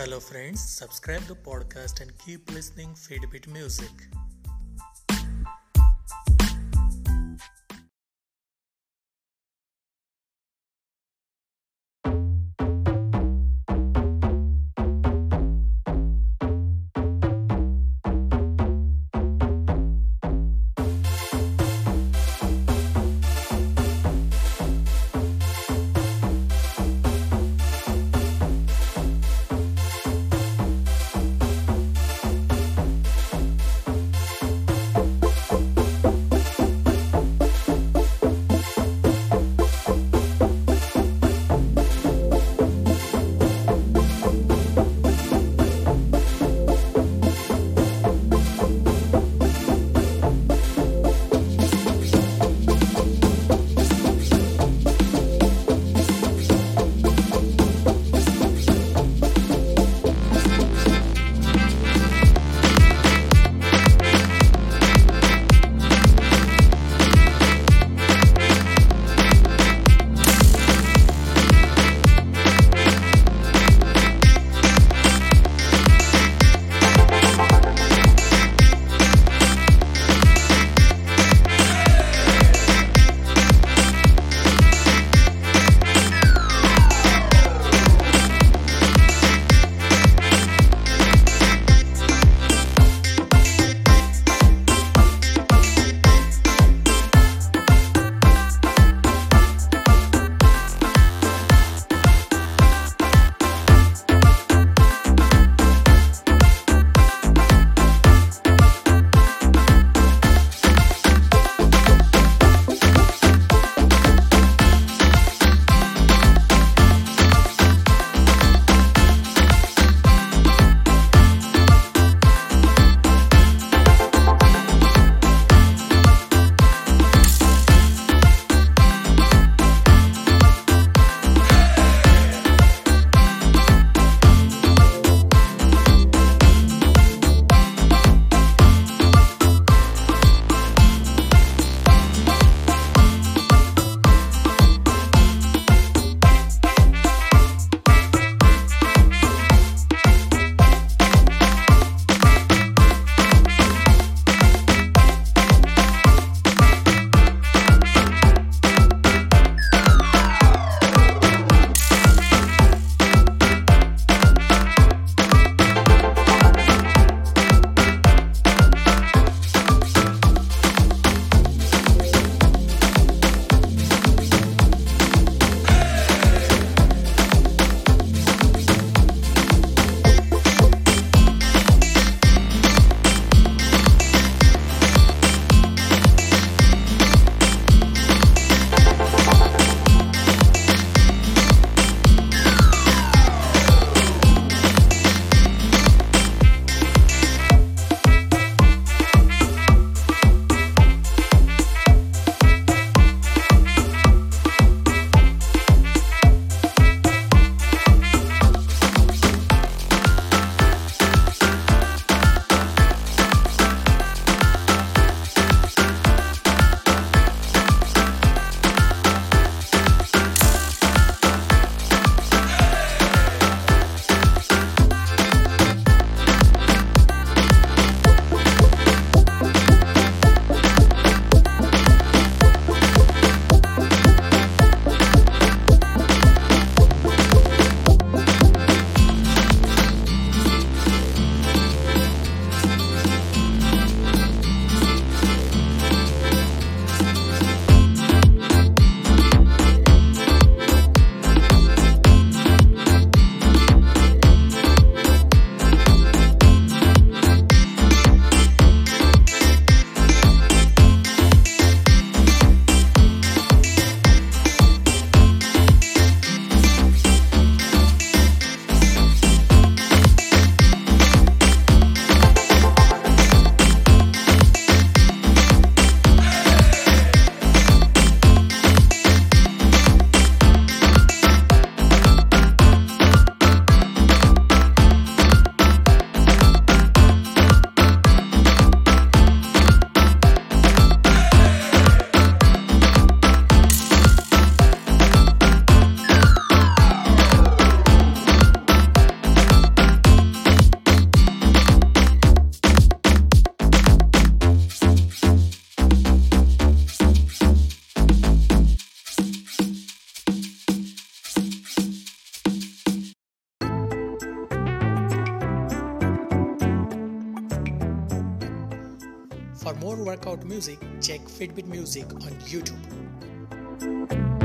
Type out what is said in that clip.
Hello, friends. Subscribe the podcast and keep listening Feedbit Music. For more workout music, check Fitbit Music on YouTube.